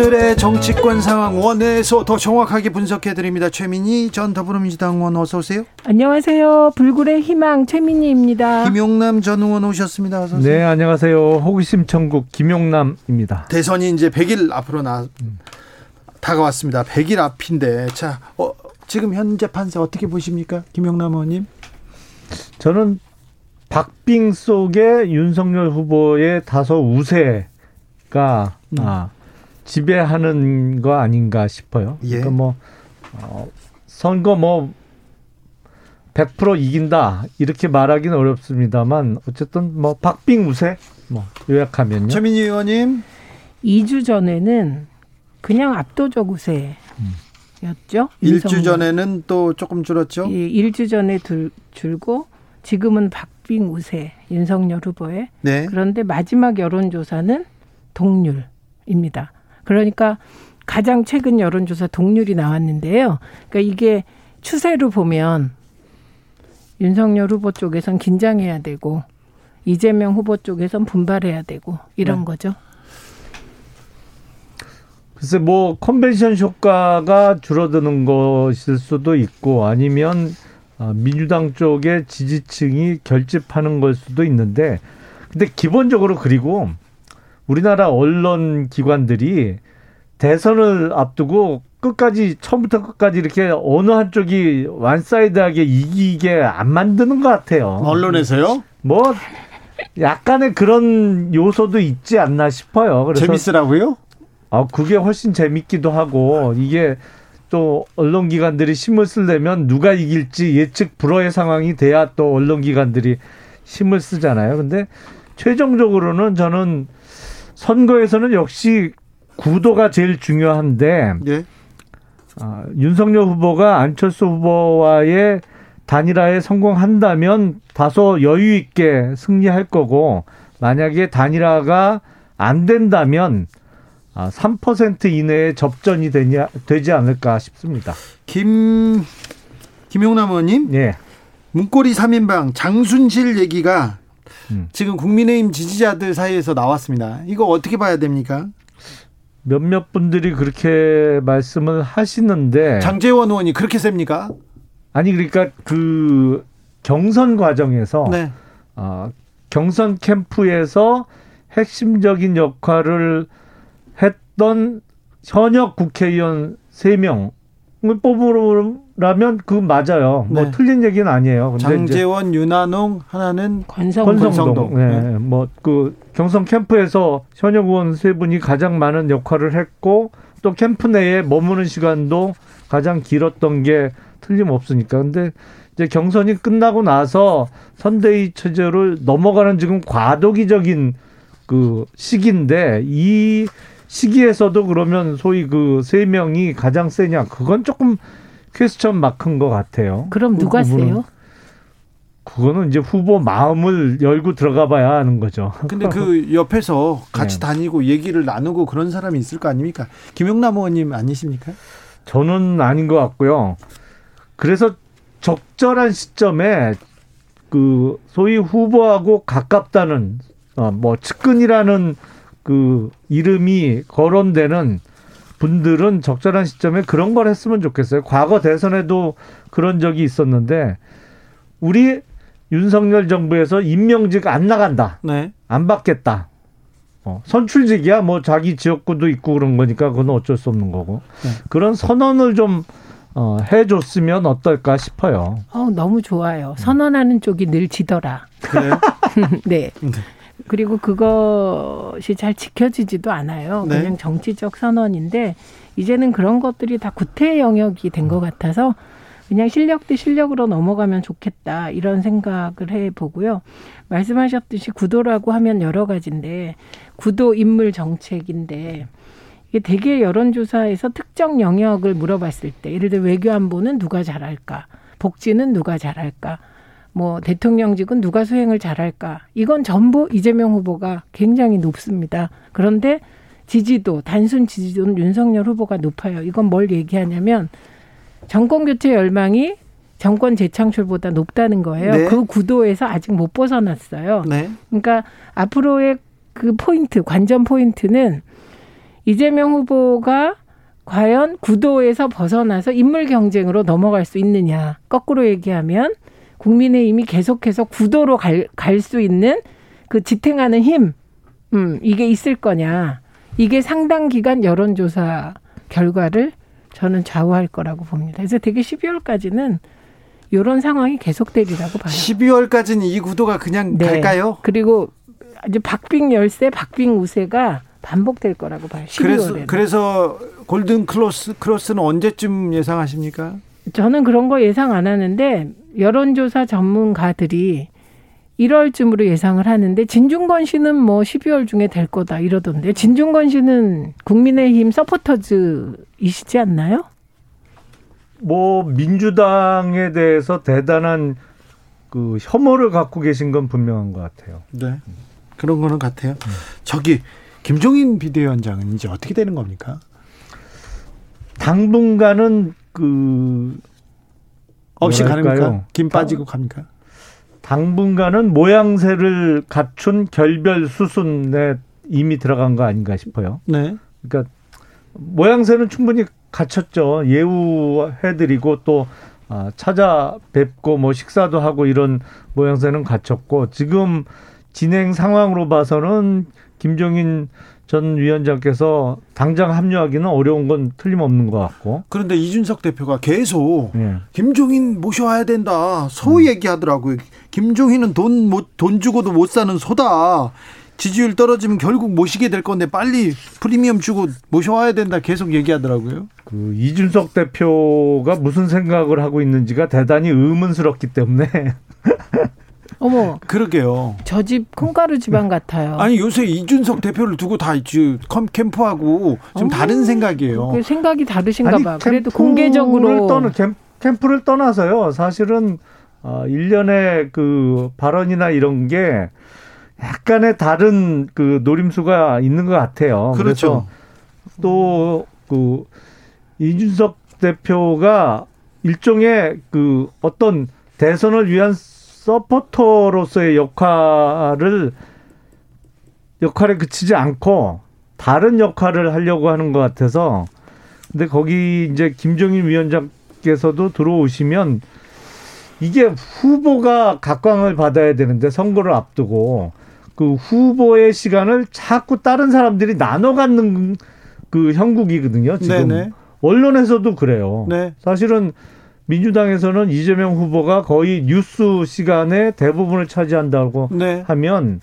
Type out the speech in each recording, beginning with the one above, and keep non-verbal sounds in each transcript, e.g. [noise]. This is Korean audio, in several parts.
오늘의 정치권 상황 원에서 더 정확하게 분석해 드립니다. 최민희 전 더불어민주당 의원 어서 오세요. 안녕하세요. 불굴의 희망 최민희입니다. 김용남 전 의원 오셨습니다. 어서 오세요. 네, 안녕하세요. 호기심 천국 김용남입니다. 대선이 이제 100일 앞으로 나 다가왔습니다. 100일 앞인데 자, 어, 지금 현재 판세 어떻게 보십니까? 김용남 의원님. 저는 박빙 속에 윤석열 후보의 다소 우세가 음. 아, 지배하는 거 아닌가 싶어요. 예. 그러니까 뭐 어, 선거 뭐 100% 이긴다 이렇게 말하기는 어렵습니다만 어쨌든 뭐 박빙 우세 뭐 요약하면요. 최민희 의원님. 2주 전에는 그냥 압도적 우세였죠. 일주 윤석열. 전에는 또 조금 줄었죠. 예, 1주 전에 들, 줄고 지금은 박빙 우세 윤석열 후보의 네. 그런데 마지막 여론조사는 동률입니다. 그러니까 가장 최근 여론조사 동률이 나왔는데요. 그러니까 이게 추세로 보면 윤석열 후보 쪽에선 긴장해야 되고 이재명 후보 쪽에선 분발해야 되고 이런 네. 거죠. 글쎄 뭐 컨벤션 효과가 줄어드는 것일 수도 있고 아니면 아, 민주당 쪽의 지지층이 결집하는 걸 수도 있는데 근데 기본적으로 그리고 우리나라 언론 기관들이 대선을 앞두고 끝까지 처음부터 끝까지 이렇게 어느 한쪽이 완사이드하게 이기게 안 만드는 것 같아요. 언론에서요? 뭐 약간의 그런 요소도 있지 않나 싶어요. 그래서 재밌으라고요? 아, 그게 훨씬 재밌기도 하고, 이게 또 언론기관들이 힘을 쓰려면 누가 이길지 예측 불허의 상황이 돼야 또 언론기관들이 힘을 쓰잖아요. 근데 최종적으로는 저는 선거에서는 역시 구도가 제일 중요한데, 예. 아, 윤석열 후보가 안철수 후보와의 단일화에 성공한다면 다소 여유 있게 승리할 거고 만약에 단일화가 안 된다면 아, 3% 이내의 접전이 되냐, 되지 않을까 싶습니다. 김 김용남 의원님 예. 문고리 3인방 장순실 얘기가 음. 지금 국민의힘 지지자들 사이에서 나왔습니다. 이거 어떻게 봐야 됩니까? 몇몇 분들이 그렇게 말씀을 하시는데 장재원 의원이 그렇게 셉니까? 아니 그러니까 그 경선 과정에서 네. 아, 경선 캠프에서 핵심적인 역할을 했던 현역 국회의원 3명을 뽑으라면 그 맞아요. 뭐 네. 틀린 얘기는 아니에요. 근데 장재원, 윤한홍 하나는 권성 권성동. 권성동. 네. 뭐그 경선 캠프에서 현역 의원 세 분이 가장 많은 역할을 했고 또 캠프 내에 머무는 시간도 가장 길었던 게 틀림없으니까. 근데 이제 경선이 끝나고 나서 선대위 체제로 넘어가는 지금 과도기적인 그 시기인데 이 시기에서도 그러면 소위 그 세 명이 가장 세냐 그건 조금 퀘스천 마크인 것 같아요. 그럼 그 누가 부분은. 세요? 그거는 이제 후보 마음을 열고 들어가 봐야 하는 거죠. 근데 그 옆에서 같이 네. 다니고 얘기를 나누고 그런 사람이 있을 거 아닙니까? 김용남 의원님 아니십니까? 저는 아닌 것 같고요. 그래서 적절한 시점에 그 소위 후보하고 가깝다는 어, 뭐 측근이라는 그 이름이 거론되는 분들은 적절한 시점에 그런 걸 했으면 좋겠어요. 과거 대선에도 그런 적이 있었는데 우리 윤석열 정부에서 임명직 안 나간다. 네. 안 받겠다. 어, 선출직이야 뭐 자기 지역구도 있고 그런 거니까 그건 어쩔 수 없는 거고 네. 그런 선언을 좀 어, 해줬으면 어떨까 싶어요. 어, 너무 좋아요. 선언하는 쪽이 늘 지더라. 그래요? [laughs] 네. 네. 그리고 그것이 잘 지켜지지도 않아요. 네. 그냥 정치적 선언인데 이제는 그런 것들이 다 구태 영역이 된 것 같아서 그냥 실력 대 실력으로 넘어가면 좋겠다 이런 생각을 해 보고요. 말씀하셨듯이 구도라고 하면 여러 가지인데 구도 인물 정책인데 이게 대개 여론조사에서 특정 영역을 물어봤을 때 예를 들어 외교안보는 누가 잘할까, 복지는 누가 잘할까, 뭐 대통령직은 누가 수행을 잘할까 이건 전부 이재명 후보가 굉장히 높습니다. 그런데 지지도 단순 지지도는 윤석열 후보가 높아요. 이건 뭘 얘기하냐면 정권 교체 열망이 정권 재창출보다 높다는 거예요. 네. 그 구도에서 아직 못 벗어났어요. 네. 그러니까 앞으로의 그 포인트, 관전 포인트는 이재명 후보가 과연 구도에서 벗어나서 인물 경쟁으로 넘어갈 수 있느냐. 거꾸로 얘기하면 국민의힘이 계속해서 구도로 갈 수 있는 그 지탱하는 힘, 음, 이게 있을 거냐. 이게 상당 기간 여론조사 결과를 저는 좌우할 거라고 봅니다. 그래서 되게 12월까지는 이런 상황이 계속되리라고 봐요. 12월까지는 이 구도가 그냥 네. 갈까요? 그리고 이제 박빙 열세, 박빙 우세가 반복될 거라고 봐요. 12월에. 그래서 그래서 golden cross cross는 언제쯤 예상하십니까? 저는 그런 거 예상 안 하는데 여론조사 전문가들이 1월쯤으로 예상을 하는데 진중권 씨는 뭐 12월 중에 될 거다 이러던데 진중권 씨는 국민의힘 서포터즈이시지 않나요? 뭐 민주당에 대해서 대단한 그 혐오를 갖고 계신 건 분명한 것 같아요. 네. 그런 거는 같아요. 음. 저기 김종인 비대위원장은 이제 어떻게 되는 겁니까? 당분간은 그 없이 가는가? 김 빠지고 갑니까? 당분간은 모양새를 갖춘 결별 수순에 이미 들어간 거 아닌가 싶어요. 네. 그러니까 모양새는 충분히 갖췄죠. 예우해드리고 또 아, 찾아뵙고 뭐 식사도 하고 이런 모양새는 갖췄고 지금 진행 상황으로 봐서는 김종인 전 위원장께서 당장 합류하기는 어려운 건 틀림없는 것 같고. 그런데 이준석 대표가 계속 네. 김종인 모셔와야 된다. 소 음. 얘기하더라고요. 김종인은 돈 못, 돈 주고도 못 사는 소다. 지지율 떨어지면 결국 모시게 될 건데 빨리 프리미엄 주고 모셔와야 된다 계속 얘기하더라고요. 그 이준석 대표가 무슨 생각을 하고 있는지가 대단히 의문스럽기 때문에 [laughs] 어머. 그러게요. 저 집 콩가루 집안 같아요. 아니 요새 이준석 대표를 두고 다 캠프하고 좀 어, 다른 생각이에요. 그 생각이 다르신가 아니, 봐. 그래도 공개적으로 떠나 캠프를 떠나서요. 사실은 어, 일련의 그 발언이나 이런 게 약간의 다른 그 노림수가 있는 것 같아요. 그렇죠. 또그 이준석 대표가 일종의 그 어떤 대선을 위한 서포터로서의 역할을 역할에 그치지 않고 다른 역할을 하려고 하는 것 같아서 근데 거기 이제 김정인 위원장께서도 들어오시면 이게 후보가 각광을 받아야 되는데 선거를 앞두고 그 후보의 시간을 자꾸 다른 사람들이 나눠 갖는 그 형국이거든요. 지금 네네. 언론에서도 그래요. 네. 사실은 민주당에서는 이재명 후보가 거의 뉴스 시간에 대부분을 차지한다고 네. 하면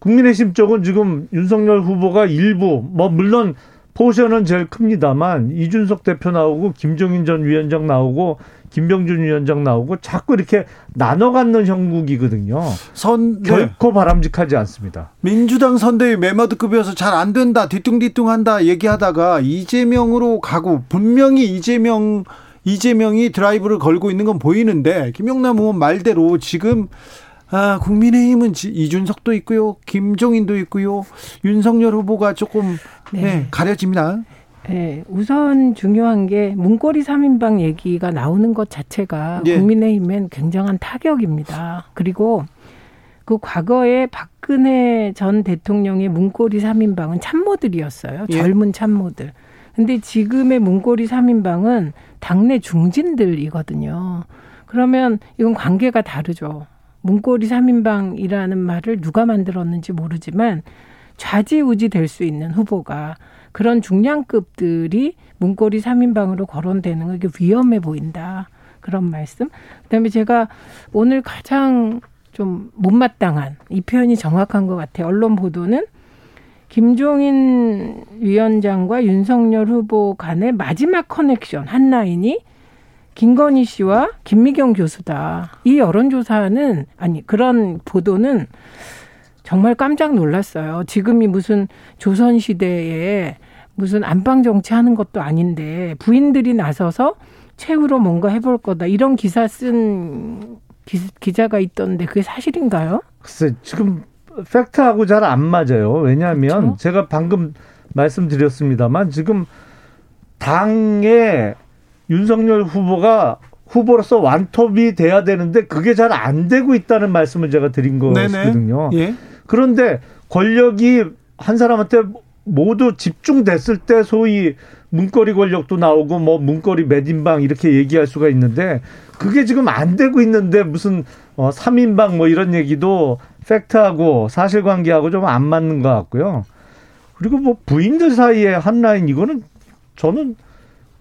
국민의힘 쪽은 지금 윤석열 후보가 일부 뭐 물론 포션은 제일 큽니다만 이준석 대표 나오고 김종인 전 위원장 나오고 김병준 위원장 나오고 자꾸 이렇게 나눠 갖는 형국이거든요. 선 네. 결코 바람직하지 않습니다. 민주당 선대위 메머드급이어서 잘 안 된다 뒤뚱뒤뚱한다 얘기하다가 이재명으로 가고 분명히 이재명 이재명이 드라이브를 걸고 있는 건 보이는데 김용남 의원 말대로 지금 아, 국민의힘은 이준석도 있고요. 김종인도 있고요. 윤석열 후보가 조금 네. 네, 가려집니다. 네, 우선 중요한 게 문고리 3인방 얘기가 나오는 것 자체가 네. 국민의힘엔 굉장한 타격입니다. 그리고 그 과거에 박근혜 전 대통령의 문고리 3인방은 참모들이었어요. 예. 젊은 참모들. 근데 지금의 문고리 3인방은 당내 중진들이거든요. 그러면 이건 관계가 다르죠. 문고리 3인방이라는 말을 누가 만들었는지 모르지만 좌지우지 될 수 있는 후보가 그런 중량급들이 문고리 3인방으로 거론되는 게 위험해 보인다. 그런 말씀. 그다음에 제가 오늘 가장 좀 못마땅한 이 표현이 정확한 것 같아요. 언론 보도는 김종인 위원장과 윤석열 후보 간의 마지막 커넥션 한 라인이 김건희 씨와 김미경 교수다. 이 여론조사는 아니 그런 보도는 정말 깜짝 놀랐어요. 지금이 무슨 조선 시대에 무슨 안방 정치하는 것도 아닌데 부인들이 나서서 최후로 뭔가 해볼 거다 이런 기사 쓴 기, 자가 있던데 그게 사실인가요? 글쎄 지금 팩트하고 잘 안 맞아요. 왜냐하면 그렇죠? 제가 방금 말씀드렸습니다만 지금 당의 윤석열 후보가 후보로서 완톱이 돼야 되는데 그게 잘 안 되고 있다는 말씀을 제가 드린 거거든요. 예. 그런데 권력이 한 사람한테 모두 집중됐을 때 소위 문거리 권력도 나오고 뭐 문거리 매진방 이렇게 얘기할 수가 있는데 그게 지금 안 되고 있는데 무슨 어 3인방 뭐 이런 얘기도 팩트하고 사실관계하고 좀 안 맞는 것 같고요. 그리고 뭐 부인들 사이에 한 라인 이거는 저는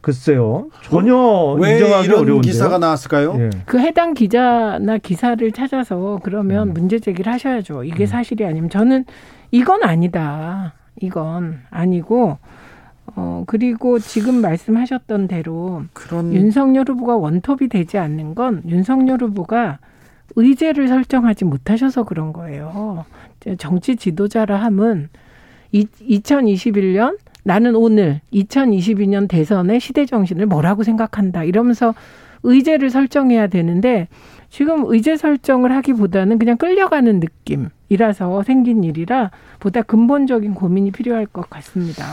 글쎄요 전혀 인정하기 이런 어려운데요. 기사가 나왔을까요? 예. 그 해당 기자나 기사를 찾아서 그러면 음. 문제 제기를 하셔야죠. 이게 음. 사실이 아니면 저는 이건 아니다. 이건 아니고 어 그리고 지금 말씀하셨던 대로 그런... 윤석열 후보가 원톱이 되지 않는 건 윤석열 후보가 의제를 설정하지 못하셔서 그런 거예요. 정치 지도자라 함은 2021년 나는 오늘 2022년 대선의 시대 정신을 뭐라고 생각한다 이러면서 의제를 설정해야 되는데 지금 의제 설정을 하기보다는 그냥 끌려가는 느낌이라서 생긴 일이라 보다 근본적인 고민이 필요할 것 같습니다.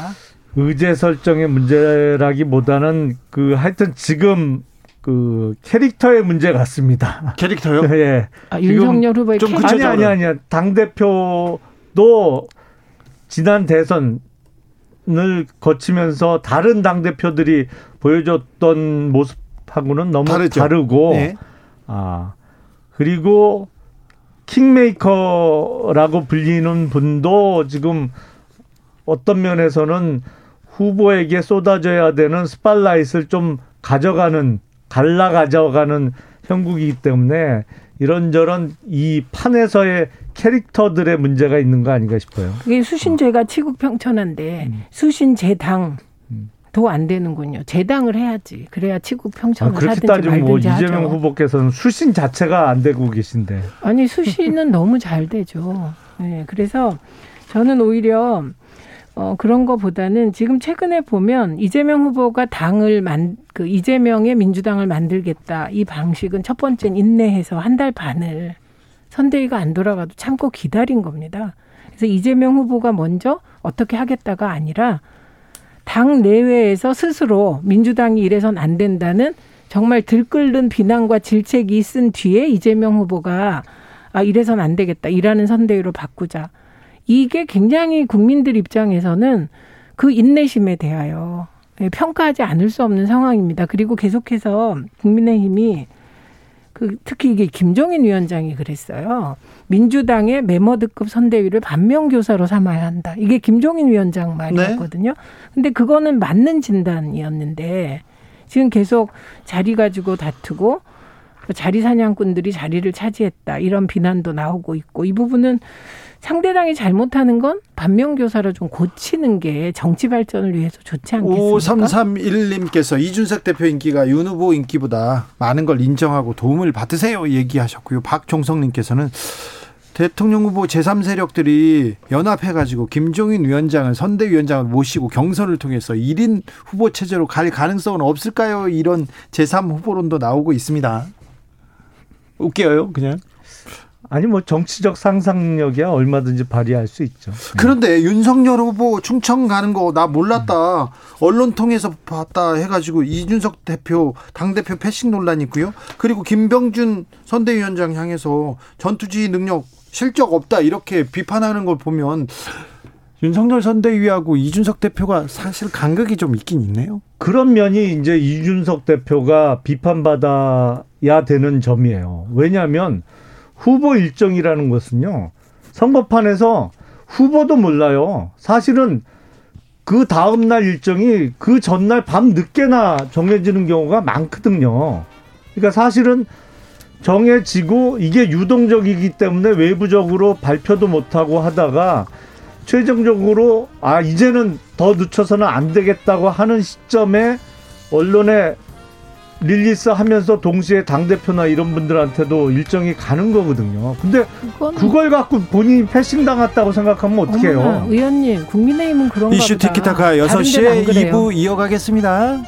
의제 설정의 문제라기보다는 그 하여튼 지금 그 캐릭터의 문제 같습니다. 캐릭터요? [laughs] 예. 아, 윤석열 후보의 좀 캐릭터. 아니 아니 아니 당 대표도 지난 대선 을 거치면서 다른 당 대표들이 보여줬던 모습하고는 너무 다르죠. 다르고 네. 아 그리고 킹메이커라고 불리는 분도 지금 어떤 면에서는 후보에게 쏟아져야 되는 spotlight를 좀 가져가는 갈라 가져가는 형국이기 때문에 이런저런 이 판에서의 캐릭터들의 문제가 있는 거 아닌가 싶어요. 그게 수신제가 치국평천한데 음. 수신제당 도안 되는군요. 재당을 해야지. 그래야 치국 평천을 아, 그렇게 따지면 뭐 이재명 하죠. 후보께서는 수신 자체가 안 되고 계신데. 아니 수신은 너무 잘 되죠. 네, 그래서 저는 오히려 어, 그런 거보다는 지금 최근에 보면 이재명 후보가 당을 만, 그 이재명의 민주당을 만들겠다. 이 방식은 첫 번째는 인내해서 한 달 반을 선대위가 안 돌아가도 참고 기다린 겁니다. 그래서 이재명 후보가 먼저 어떻게 하겠다가 아니라 당 내외에서 스스로 민주당이 이래선 안 된다는 정말 들끓는 비난과 질책이 쓴 뒤에 이재명 후보가 아, 이래선 안 되겠다. 이라는 선대위로 바꾸자. 이게 굉장히 국민들 입장에서는 그 인내심에 대하여 예, 평가하지 않을 수 없는 상황입니다. 그리고 계속해서 국민의힘이 그 특히 이게 김종인 위원장이 그랬어요. 민주당의 메머드급 선대위를 반면교사로 삼아야 한다. 이게 김종인 위원장 말이었거든요. 네. 근데 그거는 맞는 진단이었는데 지금 계속 자리 가지고 다투고 자리 사냥꾼들이 자리를 차지했다. 이런 비난도 나오고 있고 이 부분은 상대당이 잘못하는 건 반면교사를 좀 고치는 게 정치 발전을 위해서 좋지 않겠습니까? 5331님께서 이준석 대표 인기가 윤 후보 인기보다 많은 걸 인정하고 도움을 받으세요 얘기하셨고요. 박종성님께서는 대통령 후보 제3세력들이 연합해가지고 김종인 위원장을 선대위원장을 모시고 경선을 통해서 1인 후보 체제로 갈 가능성은 없을까요? 이런 제3 후보론도 나오고 있습니다. 웃겨요, 그냥. 아니 뭐 정치적 상상력이야 얼마든지 발휘할 수 있죠. 그런데 윤석열 후보 충청 가는 거 나 몰랐다. 음. 언론 통해서 봤다 해가지고 이준석 대표 당 대표 패싱 논란이 있고요. 그리고 김병준 선대위원장 향해서 전투지 능력 실적 없다 이렇게 비판하는 걸 보면 윤석열 선대위하고 이준석 대표가 사실 간극이 좀 있긴 있네요. 그런 면이 이제 이준석 대표가 비판받아야 되는 점이에요. 왜냐하면 후보 일정이라는 것은요. 선거판에서 후보도 몰라요. 사실은 그 다음 날 일정이 그 전날 밤 늦게나 정해지는 경우가 많거든요. 그러니까 사실은 정해지고 이게 유동적이기 때문에 외부적으로 발표도 못하고 하다가 최종적으로 아 이제는 더 늦춰서는 안 되겠다고 하는 시점에 언론에 release 하면서 동시에 당대표나 이런 분들한테도 일정이 가는 거거든요. 근데 그걸 갖고 본인이 passing 당했다고 생각하면 어떡해요? 의원님, 국민의힘은 그런가 이슈 보다. 티키타카 다른 데는 안 6시에 그래요. 2부 이어가겠습니다.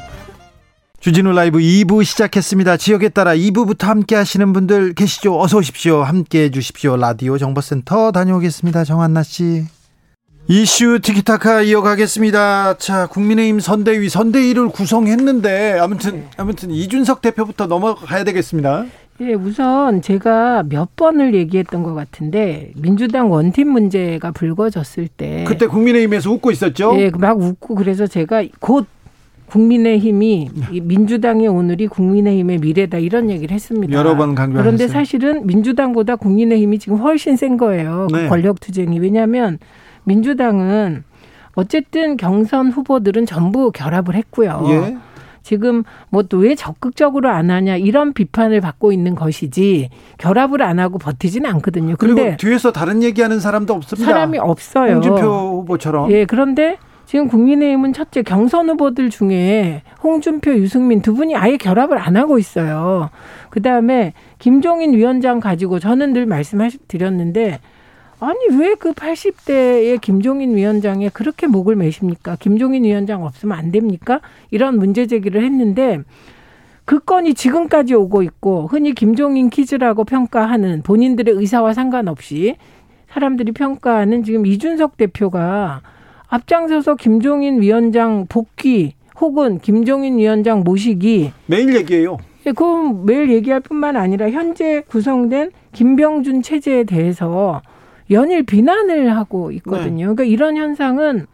주진우 라이브 2부 시작했습니다. 지역에 따라 2부부터 함께 하시는 분들 계시죠? 어서 오십시오. 함께 해 주십시오. 라디오 정보센터 다녀오겠습니다. 정한나 씨. 이슈 티키타카 이어가겠습니다. 자, 국민의힘 선대위 선대위를 구성했는데 아무튼 아무튼 이준석 대표부터 넘어가야 되겠습니다. 예, 우선 제가 몇 번을 얘기했던 것 같은데 민주당 원팀 문제가 불거졌을 때 그때 국민의힘에서 웃고 있었죠? 예, 막 웃고 그래서 제가 곧 국민의힘이 이 민주당의 오늘이 국민의힘의 미래다 이런 얘기를 했습니다. 여러 번 강조하셨어요. 그런데 사실은 민주당보다 국민의힘이 지금 훨씬 센 거예요. 그 네. 권력 투쟁이 왜냐하면 민주당은 어쨌든 경선 후보들은 전부 결합을 했고요. 예. 지금 뭐 또 왜 적극적으로 안 하냐 이런 비판을 받고 있는 것이지 결합을 안 하고 버티지는 않거든요. 그리고 뒤에서 다른 얘기하는 사람도 없습니다. 사람이 없어요. 홍준표 후보처럼. 예, 그런데 지금 국민의힘은 첫째 경선 후보들 중에 홍준표, 유승민 두 분이 아예 결합을 안 하고 있어요. 그 다음에 김종인 위원장 가지고 저는 늘 말씀드렸는데 아니 왜 그 80대의 김종인 위원장에 그렇게 목을 매십니까? 김종인 위원장 없으면 안 됩니까? 이런 문제 제기를 했는데 그 건이 지금까지 오고 있고 흔히 김종인 퀴즈라고 평가하는 본인들의 의사와 상관없이 사람들이 평가하는 지금 이준석 대표가 앞장서서 김종인 위원장 복귀 혹은 김종인 위원장 모시기 매일 얘기해요. 예, 그건 매일 얘기할 뿐만 아니라 현재 구성된 김병준 체제에 대해서 연일 비난을 하고 있거든요. 그러니까 이런 현상은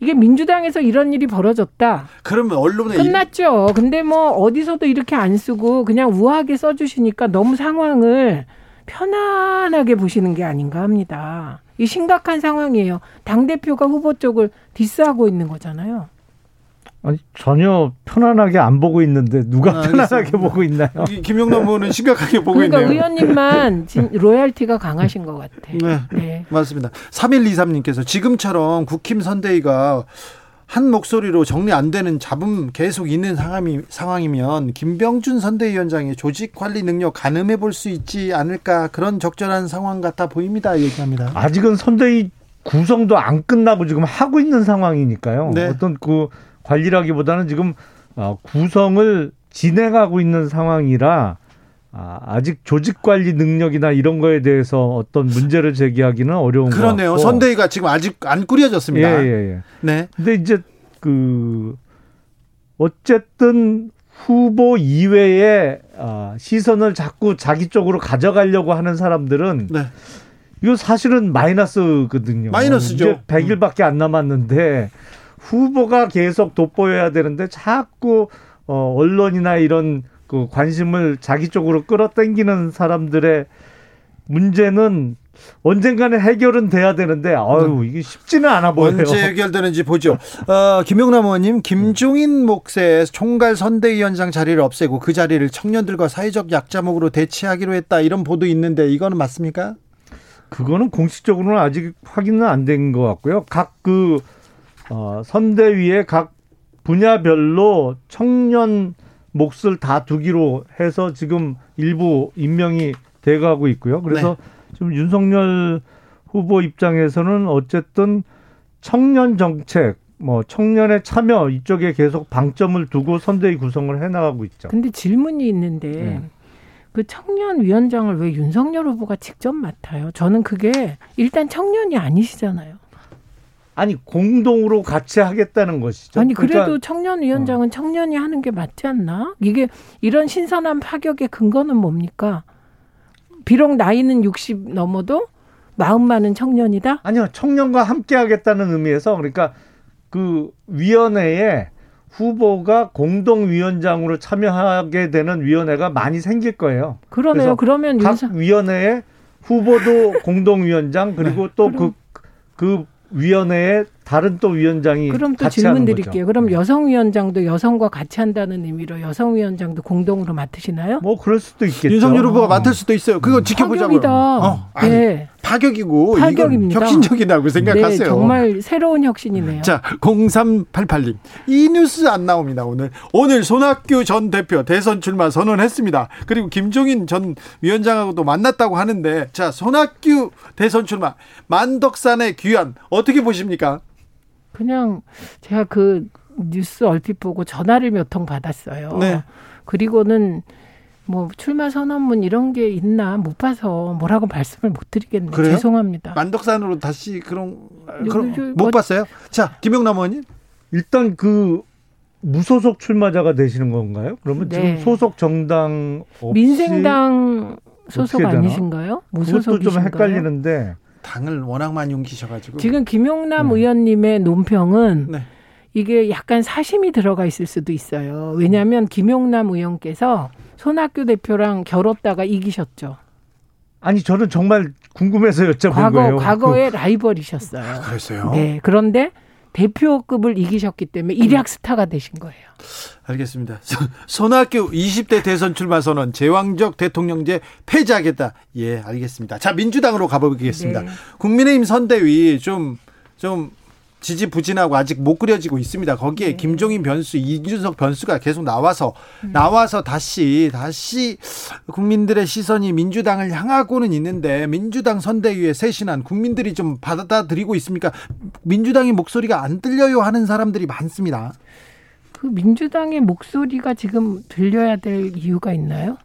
이게 민주당에서 이런 일이 벌어졌다. 그러면 언론에 끝났죠. 근데 뭐 어디서도 이렇게 안 쓰고 그냥 우아하게 써주시니까 너무 상황을 편안하게 보시는 게 아닌가 합니다. 이 심각한 상황이에요. 당 대표가 후보 쪽을 diss하고 있는 거잖아요. 아니 전혀 편안하게 안 보고 있는데 누가 아, 편안하게. 보고 있나요? 이 김용남 의원은 심각하게 보고 그러니까 있네요. 의원님만 [laughs] 진, loyalty가 강하신 것 같아. 네. 네. 맞습니다. 3123님께서 지금처럼 국힘 선대위가 한 목소리로 정리 안 되는 잡음 계속 있는 상황이, 상황이면 김병준 선대위원장의 조직 관리 능력 가늠해 볼 수 있지 않을까 그런 적절한 상황 같아 보입니다. 얘기합니다. 아직은 선대위 구성도 안 끝나고 지금 하고 있는 상황이니까요. 네. 어떤 그 관리라기보다는 지금 어, 구성을 진행하고 있는 상황이라 아, 아직 조직 관리 능력이나 이런 거에 대해서 어떤 문제를 제기하기는 어려운 것 그러네요. 같고. 선대위가 지금 아직 안 꾸려졌습니다. 예, 예, 예. 네. 근데 이제 그 어쨌든 후보 이외에 아, 시선을 자꾸 자기 쪽으로 가져가려고 하는 사람들은 네. 이거 사실은 마이너스거든요. 마이너스죠. 이제 100일밖에 안 남았는데 후보가 계속 돋보여야 되는데 자꾸 어, 언론이나 이런 그 관심을 자기 쪽으로 끌어당기는 사람들의 문제는 언젠가는 해결은 돼야 되는데 아유 이게 쉽지는 않아 보여요. 언제 해결되는지 보죠. 어, 김용남 의원님, 김종인 몫의 총괄 선대위원장 자리를 없애고 그 자리를 청년들과 사회적 약자목으로 대체하기로 했다 이런 보도 있는데 이거는 맞습니까? 그거는 공식적으로는 아직 확인은 안 된 것 같고요. 각그 어, 선대위의 각 분야별로 청년 몫을 다 두기로 해서 지금 일부 임명이 돼가고 있고요. 그래서 지금 윤석열 후보 입장에서는 어쨌든 청년 정책, 뭐 청년의 참여 이쪽에 계속 방점을 두고 선대위 구성을 해나가고 있죠. 근데 질문이 있는데 네. 그 청년 위원장을 왜 윤석열 후보가 직접 맡아요? 저는 그게 일단 청년이 아니시잖아요. 아니 공동으로 같이 하겠다는 것이죠. 아니 그래도 그러니까 어. 청년 위원장은 청년이 하는 게 맞지 않나? 이게 이런 신선한 파격의 근거는 뭡니까? 비록 나이는 60 넘어도 마음만은 청년이다. 아니요, 청년과 함께 하겠다는 의미에서 그러니까 그 위원회에 후보가 공동위원장으로 참여하게 되는 위원회가 많이 생길 거예요. 그러네요. 그러면 각 윤석 위원회에 후보도 공동위원장 그리고 또그그 그럼- 위원회에 다른 또 위원장이 그럼 또 같이 질문 하는 드릴게요. 거죠. 그럼 네. 여성 위원장도 여성과 같이 한다는 의미로 여성 위원장도 공동으로 맡으시나요? 뭐 그럴 수도 있겠죠. 윤석열 후보가 맡을 수도 있어요. 그거 지켜보자고요. 파격이다. 어, 아니, 네. 파격이고 파격입니다. 이건 혁신적이라고 생각하세요. 네, 정말 새로운 혁신이네요. 자, 0388님. 이 뉴스 안 나옵니다, 오늘. 오늘 손학규 전 대표 대선 출마 선언했습니다. 그리고 김종인 전 위원장하고도 만났다고 하는데, 자, 손학규 대선 출마, 만덕산의 귀환, 어떻게 보십니까? 그냥 제가 그 뉴스 얼핏 보고 전화를 몇 통 받았어요. 네. 그리고는 뭐 출마 선언문 이런 게 있나 못 봐서 뭐라고 말씀을 못 드리겠네요. 그래요? 죄송합니다. 만덕산으로 다시 그런, 요- 그런 요- 못 뭐- 봤어요? 자, 김영남 의원님. 일단 그 무소속 출마자가 되시는 건가요? 그러면 네. 지금 소속 정당 없이 민생당 소속? 아니신가요? 그것도 좀 무소속이신가요? 헷갈리는데 당을 워낙 많이 옮기셔가지고. 지금 김용남 네. 의원님의 논평은 네. 이게 약간 사심이 들어가 있을 수도 있어요. 왜냐하면 김용남 의원께서 손학규 대표랑 겨뤘다가 이기셨죠. 아니 저는 정말 궁금해서 여쭤본 과거 거예요. 과거의 [laughs] 라이벌이셨어요. 그랬어요. 네. 그런데 대표급을 이기셨기 때문에 일약 스타가 되신 거예요. 알겠습니다. 소- 손학규 20대 대선 출마 선언 제왕적 대통령제 폐지하겠다. 예, 알겠습니다. 자, 민주당으로 가보겠습니다. 네. 국민의힘 선대위 좀, 좀 지지부진하고 아직 못 그려지고 있습니다. 거기에 네. 김종인 변수, 이준석 변수가 계속 나와서, 음. 나와서 다시, 다시 국민들의 시선이 민주당을 향하고는 있는데, 민주당 선대위에 쇄신한 국민들이 좀 받아들이고 있습니까? 민주당의 목소리가 안 들려요 하는 사람들이 많습니다. 그 민주당의 목소리가 지금 들려야 될 이유가 있나요?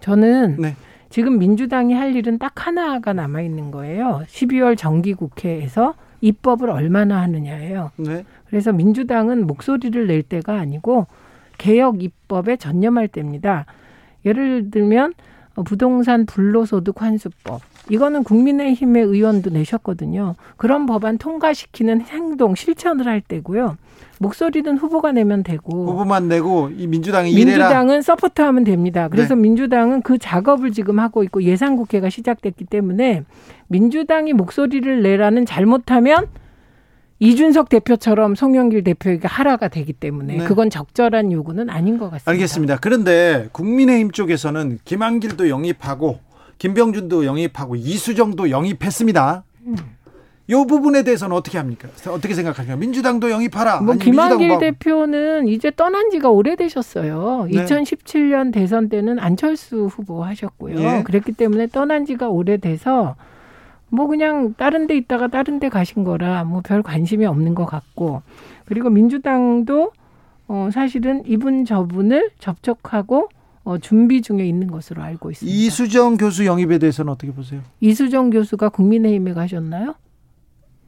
저는 네. 지금 민주당이 할 일은 딱 하나가 남아 있는 거예요. 12월 정기 국회에서 입법을 얼마나 하느냐예요. 네. 그래서 민주당은 목소리를 낼 때가 아니고 개혁 입법에 전념할 때입니다. 예를 들면 어, 부동산 불로소득 환수법 이거는 국민의힘의 의원도 내셨거든요. 그런 법안 통과시키는 행동 실천을 할 때고요. 목소리는 후보가 내면 되고 후보만 내고 이 민주당이 이래라. 민주당은 서포트하면 됩니다. 그래서 네. 민주당은 그 작업을 지금 하고 있고 예산 국회가 시작됐기 때문에 민주당이 목소리를 내라는 잘못하면 이준석 대표처럼 송영길 대표에게 하라가 되기 때문에 네. 그건 적절한 요구는 아닌 것 같습니다. 알겠습니다. 그런데 국민의힘 쪽에서는 김한길도 영입하고 김병준도 영입하고 이수정도 영입했습니다. 이 부분에 대해서는 어떻게 합니까? 어떻게 생각하십니까? 민주당도 영입하라. 뭐 김한길 대표는 이제 떠난 지가 오래되셨어요. 네. 2017년 대선 때는 안철수 후보 하셨고요. 예. 그랬기 때문에 떠난 지가 오래돼서 뭐 그냥 다른 데 있다가 다른 데 가신 거라 뭐 별 관심이 없는 것 같고 그리고 민주당도 어 사실은 이분 저분을 접촉하고 어 준비 중에 있는 것으로 알고 있습니다. 이수정 교수 영입에 대해서는 어떻게 보세요? 이수정 교수가 국민의힘에 가셨나요?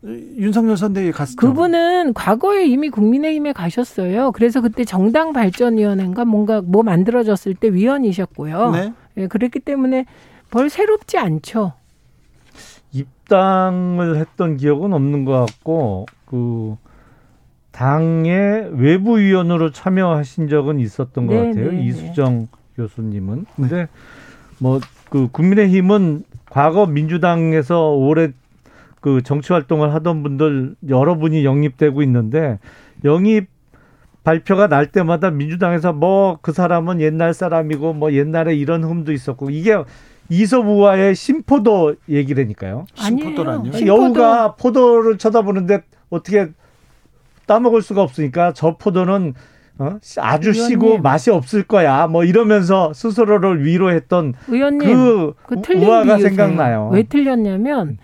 윤석열 선대위에 갔죠. 그분은 과거에 이미 국민의힘에 가셨어요. 그래서 그때 정당 발전위원회인가 뭔가 뭐 만들어졌을 때 위원이셨고요. 네. 예, 그랬기 때문에 벌 새롭지 않죠. 입당을 했던 기억은 없는 것 같고 그 당의 외부 위원으로 참여하신 적은 있었던 것 네, 같아요. 네, 이수정 교수님은. 근데 뭐 그 국민의힘은 과거 민주당에서 오래 그 정치 활동을 하던 분들 여러분이 영입되고 있는데 영입 발표가 날 때마다 민주당에서 뭐 그 사람은 옛날 사람이고 뭐 옛날에 이런 흠도 있었고 이게 이소부와의 심포도 얘기라니까요. 심포도라뇨? 아니에요. 심포도- 여우가 포도를 쳐다보는데 어떻게 따먹을 수가 없으니까 저 포도는 어? 아주 시고 의원님. 맛이 없을 거야. 뭐 이러면서 스스로를 위로했던 의원님 그 그 틀린 우화가. 생각나요. 왜 틀렸냐면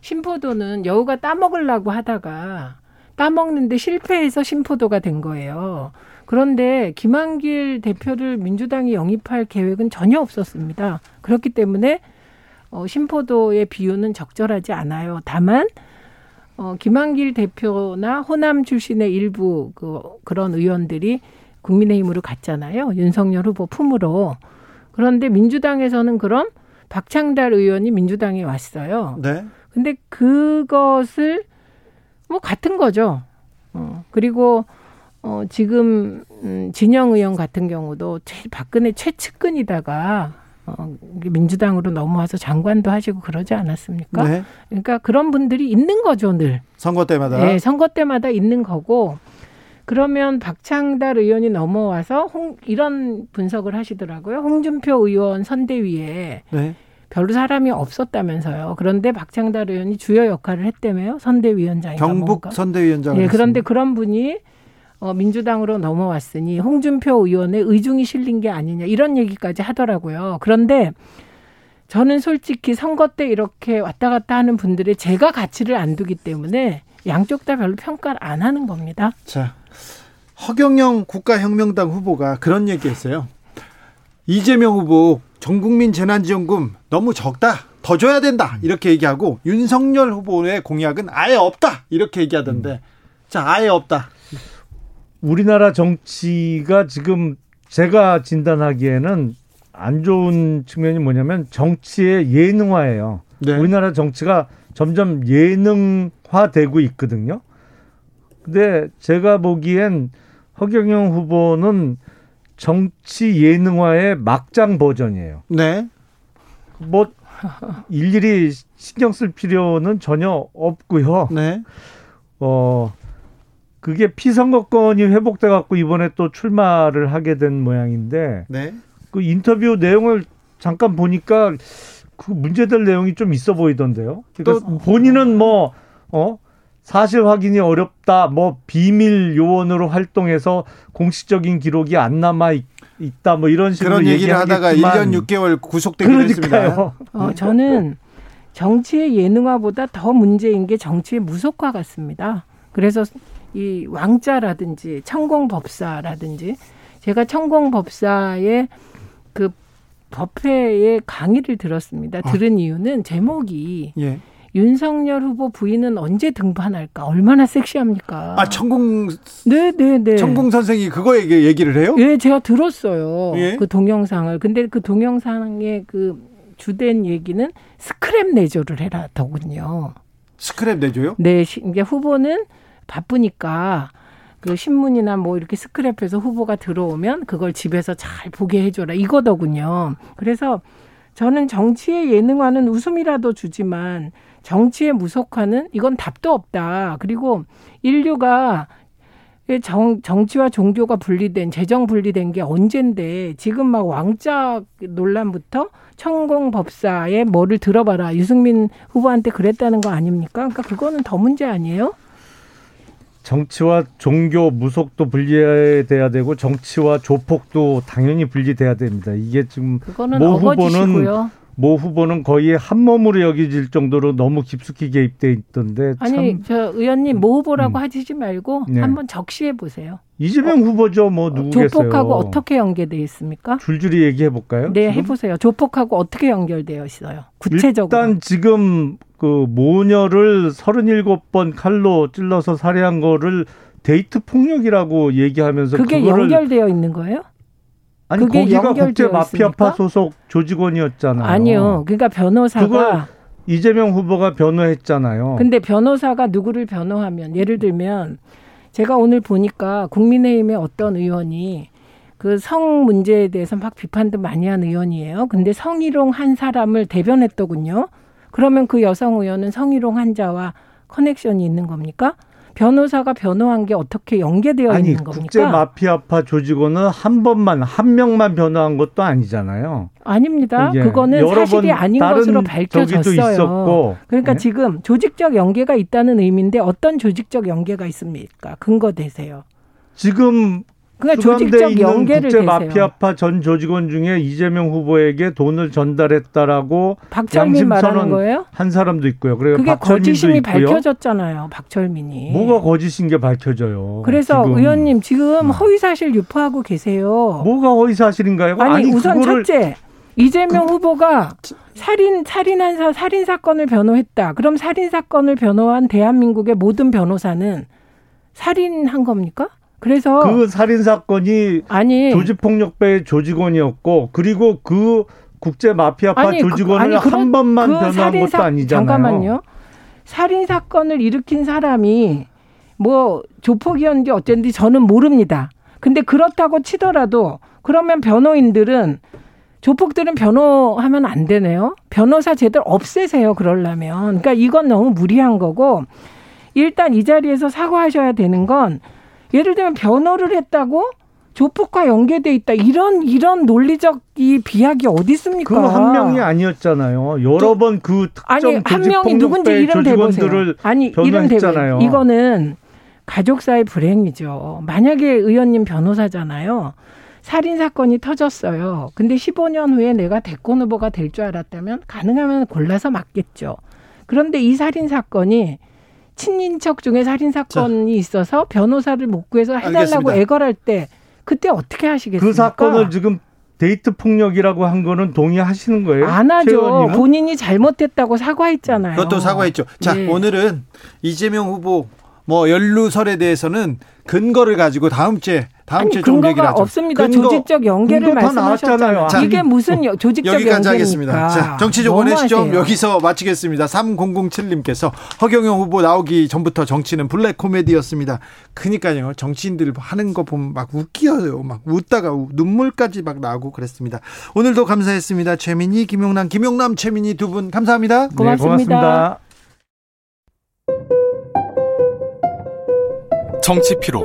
신포도는 여우가 따먹으려고 하다가 따먹는데 실패해서 신포도가 된 거예요. 그런데 김한길 대표를 민주당이 영입할 계획은 전혀 없었습니다. 그렇기 때문에 어, 신포도의 비유는 적절하지 않아요. 다만 어, 김한길 대표나 호남 출신의 일부 그, 그런 의원들이 국민의힘으로 갔잖아요. 윤석열 후보 품으로. 그런데 민주당에서는 그럼 박창달 의원이 민주당에 왔어요. 네. 근데 그것을 뭐 같은 거죠. 어, 그리고 어, 지금 음, 진영 의원 같은 경우도 최, 박근혜 최측근이다가 어, 민주당으로 넘어와서 장관도 하시고 그러지 않았습니까? 네. 그러니까 그런 분들이 있는 거죠, 늘. 선거 때마다. 네, 선거 때마다 있는 거고 그러면 박창달 의원이 넘어와서 홍, 이런 분석을 하시더라고요. 홍준표 의원 선대위에 네. 별로 사람이 없었다면서요. 그런데 박창달 의원이 주요 역할을 했다며요. 선대위원장이 경북 뭔가. 선대위원장. 예, 그런데 그런 분이 어, 민주당으로 넘어왔으니 홍준표 의원의 의중이 실린 게 아니냐 이런 얘기까지 하더라고요. 그런데 저는 솔직히 선거 때 이렇게 왔다 갔다 하는 분들의 제가 가치를 안 두기 때문에 양쪽 다 별로 평가를 안 하는 겁니다. 자, 허경영 국가혁명당 후보가 그런 얘기했어요. 이재명 후보 전국민 재난지원금 너무 적다. 더 줘야 된다. 이렇게 얘기하고 윤석열 후보의 공약은 아예 없다. 이렇게 얘기하던데. 자, 아예 없다. 우리나라 정치가 지금 제가 진단하기에는 안 좋은 측면이 뭐냐면 정치의 예능화예요. 네. 우리나라 정치가 점점 예능화되고 있거든요. 근데 제가 보기엔 허경영 후보는 정치 예능화의 막장 버전이에요. 네. 뭐 일일이 신경 쓸 필요는 전혀 없고요. 네. 어 그게 피선거권이 회복돼 갖고 이번에 또 출마를 하게 된 모양인데 네. 그 인터뷰 내용을 잠깐 보니까 그 문제될 내용이 좀 있어 보이던데요. 그러니까 또 본인은 뭐 어? 사실 확인이 어렵다. 뭐 비밀 요원으로 활동해서 공식적인 기록이 안 남아 있, 다 뭐 이런 식으로 그런 얘기를 하다가 1년 6개월 구속되기로 했습니다. 어, 저는 정치의 예능화보다 더 문제인 게 정치의 무속화 같습니다. 그래서 이 왕자라든지 천공법사라든지 제가 천공법사의 그 법회의 강의를 들었습니다. 아. 들은 이유는 제목이 예. 윤석열 후보 부인은 언제 등판할까? 얼마나 섹시합니까? 아, 천공. 네, 네, 네. 천공 선생이 그거 얘기, 얘기를 해요? 예, 제가 들었어요. 예? 그 동영상을. 근데 그 동영상의 그 주된 얘기는 스크랩 내조를 해라 더군요. 스크랩 내조요? 네, 이제 후보는 바쁘니까 그 신문이나 뭐 이렇게 스크랩해서 후보가 들어오면 그걸 집에서 잘 보게 해줘라 이거더군요. 그래서 저는 정치의 예능화는 웃음이라도 주지만 정치의 무속화는 이건 답도 없다. 그리고 인류가 정, 정치와 종교가 분리된, 재정 분리된 게 언젠데, 지금 막 왕자 논란부터 천공 법사의 뭐를 들어봐라. 유승민 후보한테 그랬다는 거 아닙니까? 그러니까 그거는 더 문제 아니에요? 정치와 종교 무속도 분리돼야 되고 정치와 조폭도 당연히 분리돼야 됩니다. 이게 지금 모 후보는 모 후보는 거의 한 몸으로 여겨질 정도로 너무 깊숙이 개입돼 있던데 아니 저 의원님 모 후보라고 음. 하시지 말고 네. 한번 적시해 보세요. 이재명 어, 후보죠, 뭐 누구겠어요? 조폭하고 어떻게 연계돼 있습니까? 줄줄이 얘기해 볼까요? 네, 해 보세요. 조폭하고 어떻게 연결되어 있어요? 구체적으로. 일단 지금 그 모녀를 37번 칼로 찔러서 살해한 거를 데이트 폭력이라고 얘기하면서 그게 연결되어 있는 거예요? 아니 거기가 국제 마피아파 소속 조직원이었잖아요. 아니요. 그러니까 변호사가 이재명 후보가 변호했잖아요. 근데 변호사가 누구를 변호하면 예를 들면 제가 오늘 보니까 국민의힘의 어떤 의원이 그 성 문제에 대해서 막 비판도 많이 한 의원이에요. 근데 성희롱 한 사람을 대변했더군요. 그러면 그 여성 의원은 성희롱 환자와 커넥션이 있는 겁니까? 변호사가 변호한 게 어떻게 연계되어 아니, 있는 겁니까? 국제 마피아파 조직원은 한 번만 한 명만 변호한 것도 아니잖아요. 아닙니다. 그거는 사실이 아닌 것으로 밝혀졌어요. 그러니까 네? 지금 조직적 연계가 있다는 의미인데 어떤 조직적 연계가 있습니까? 근거 되세요. 지금 그러니까 조직적 연계를 국제 마피아파 전 조직원 중에 이재명 후보에게 돈을 전달했다라고 박철민 말하는 거예요? 한 사람도 있고요. 그래 그게 거짓임이 밝혀졌잖아요. 박철민이. 뭐가 거짓인 게 밝혀져요. 그래서 지금. 의원님 지금 음. 허위 사실 유포하고 계세요. 뭐가 허위 사실인가요? 아니, 아니 우선. 첫째 이재명 그... 후보가 살인 살인한 사 살인 사건을 변호했다. 그럼 살인 사건을 변호한 대한민국의 모든 변호사는 살인한 겁니까? 그래서 그 살인 사건이 아니 조직 폭력배 조직원이었고 그리고 그 국제 마피아파 아니, 그, 조직원을 그, 한 번만 그 변호한 것도 아니잖아요. 잠깐만요. 살인 사건을 일으킨 사람이 뭐 조폭이었는지 어쨌는지 저는 모릅니다. 근데 그렇다고 치더라도 그러면 변호인들은 조폭들은 변호하면 안 되네요. 변호사 제대로 없애세요. 그러려면. 그러니까 이건 너무 무리한 거고 일단 이 자리에서 사과하셔야 되는 건 예를 들면 변호를 했다고 조폭과 연계돼 있다. 이런 이런 논리적 이 비약이 어디 있습니까? 그한 명이 아니었잖아요. 여러 번 그 특정 아니 한 명이 누군지 이름 대보세요. 아니 이름 대보 이거는 가족사의 불행이죠. 만약에 의원님 변호사잖아요. 살인 사건이 터졌어요. 근데 15년 후에 내가 대권 후보가 될 줄 알았다면 가능하면 골라서 맞겠죠. 그런데 이 살인 사건이 친인척 중에 살인 사건이 있어서 변호사를 못 구해서 해달라고 알겠습니다. 애걸할 때 그때 어떻게 하시겠습니까? 그 사건을 지금 데이트 폭력이라고 한 거는 동의하시는 거예요? 안 하죠. 본인이 잘못했다고 사과했잖아요. 그것도 사과했죠. 자, 네. 오늘은 이재명 후보 뭐 연루설에 대해서는 근거를 가지고 다음 주에 다음 아니, 주에 좀 얘기를 하죠. 없습니다. 근거, 조직적 연계를 말씀하셨잖아요. 자, 이게 무슨 조직적 여기까지 연계입니까? 하겠습니다. 자, 정치적 원의 시점 여기서 마치겠습니다. 3007님께서 허경영 후보 나오기 전부터 정치는 블랙 코미디였습니다. 그니까요. 정치인들 하는 거 보면 막 웃겨요. 막 웃다가 눈물까지 막 나오고 그랬습니다. 오늘도 감사했습니다. 최민희, 김용남, 김용남, 최민희 두 분 감사합니다. 고맙습니다. 네, 고맙습니다. 정치 피로,